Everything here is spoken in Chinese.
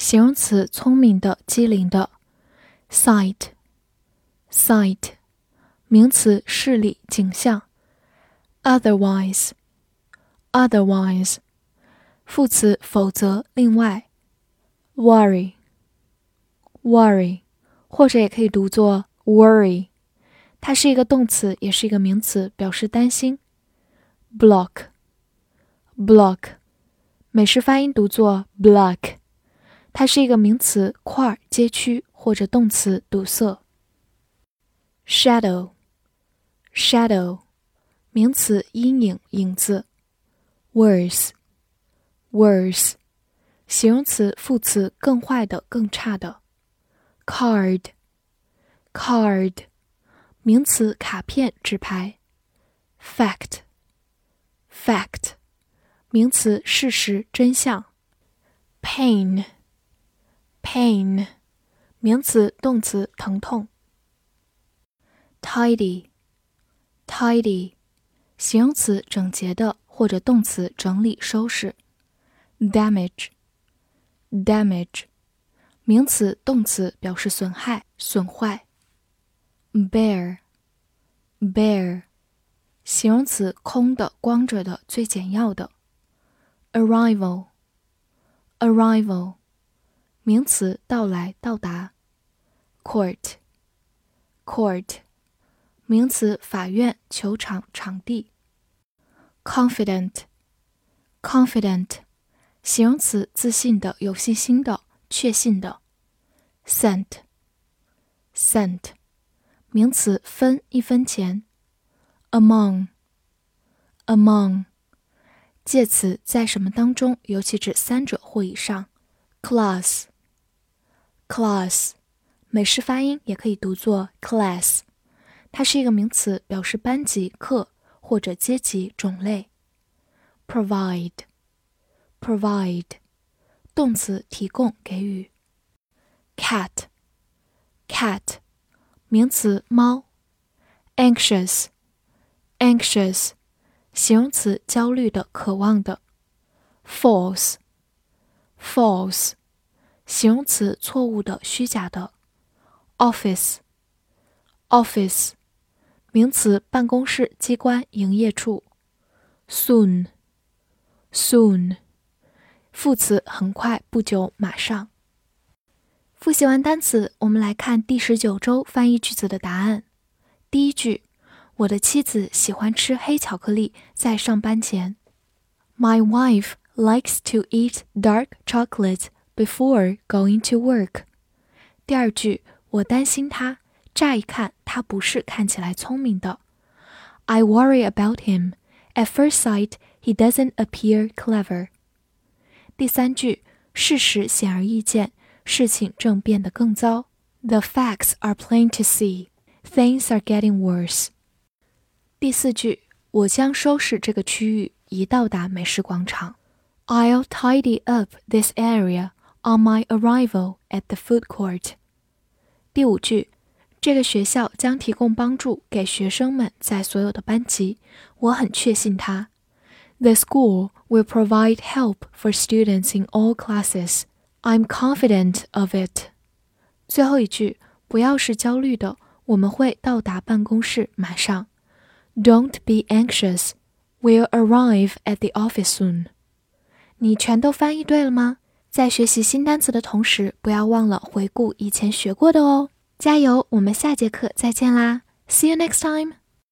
形容词，聪明的、机灵的。sight，sight，名词，视力、景象。otherwise，otherwise，副词，否则、另外。worry，worry，或者也可以读作 worry，它是一个动词，也是一个名词，表示担心。block，block，美式发音读作 block。它是一个名词，块、街区或者动词，堵塞。shadow，shadow，名词，阴影、影子。worse，worse，形容词、副词，更坏的、更差的。card，card，名词，卡片、纸牌。fact，fact，名词，事实、真相。pain。pain，名词、动词，疼痛。tidy，tidy，形容词，整洁的，或者动词，整理、收拾。damage，damage，名词、动词，表示损害、损坏。bare，bare，形容词，空的、光着的、最简要的。arrival，arrival。名词，到来、到达。court，court，名词，法院、球场、场地。confident，confident，形容词，自信的、有信心的、确信的。cent，cent，名词，分、一分钱。among，among，介词，在什么当中，尤其指三者或以上。class。class，美式发音也可以读作 class，它是一个名词，表示班级、课或者阶级、种类。provide，provide，动词，提供、给予。cat，cat，名词，猫。anxious，anxious，形容词，焦虑的、渴望的。false，false。形容词，错误的、虚假的。office，office，名词，办公室、机关、营业处。soon，soon，副词，很快、不久、马上。复习完单词，我们来看第十九周翻译句子的答案。第一句，我的妻子喜欢吃黑巧克力在上班前。My wife likes to eat dark chocolate. Before going to work，第二句，我担心他。乍一看，他不是看起来聪明的。I worry about him. At first sight, he doesn't appear clever. 第三句，事实显而易见，事情正变得更糟。The facts are plain to see. Things are getting worse. 第四句，我将收拾这个区域，一到达美食广场。I'll tidy up this area On my arrival at the food court，第五句，这个学校将提供帮助给学生们在所有的班级。我很确信它。The school will provide help for students in all classes. I'm confident of it。最后一句，不要是焦虑的，我们会到达办公室马上。Don't be anxious. We'll arrive at the office soon。你全都翻译对了吗？ 在学习新单词的同时，不要忘了回顾以前学过的哦。加油！我们下节课再见啦！See you next time.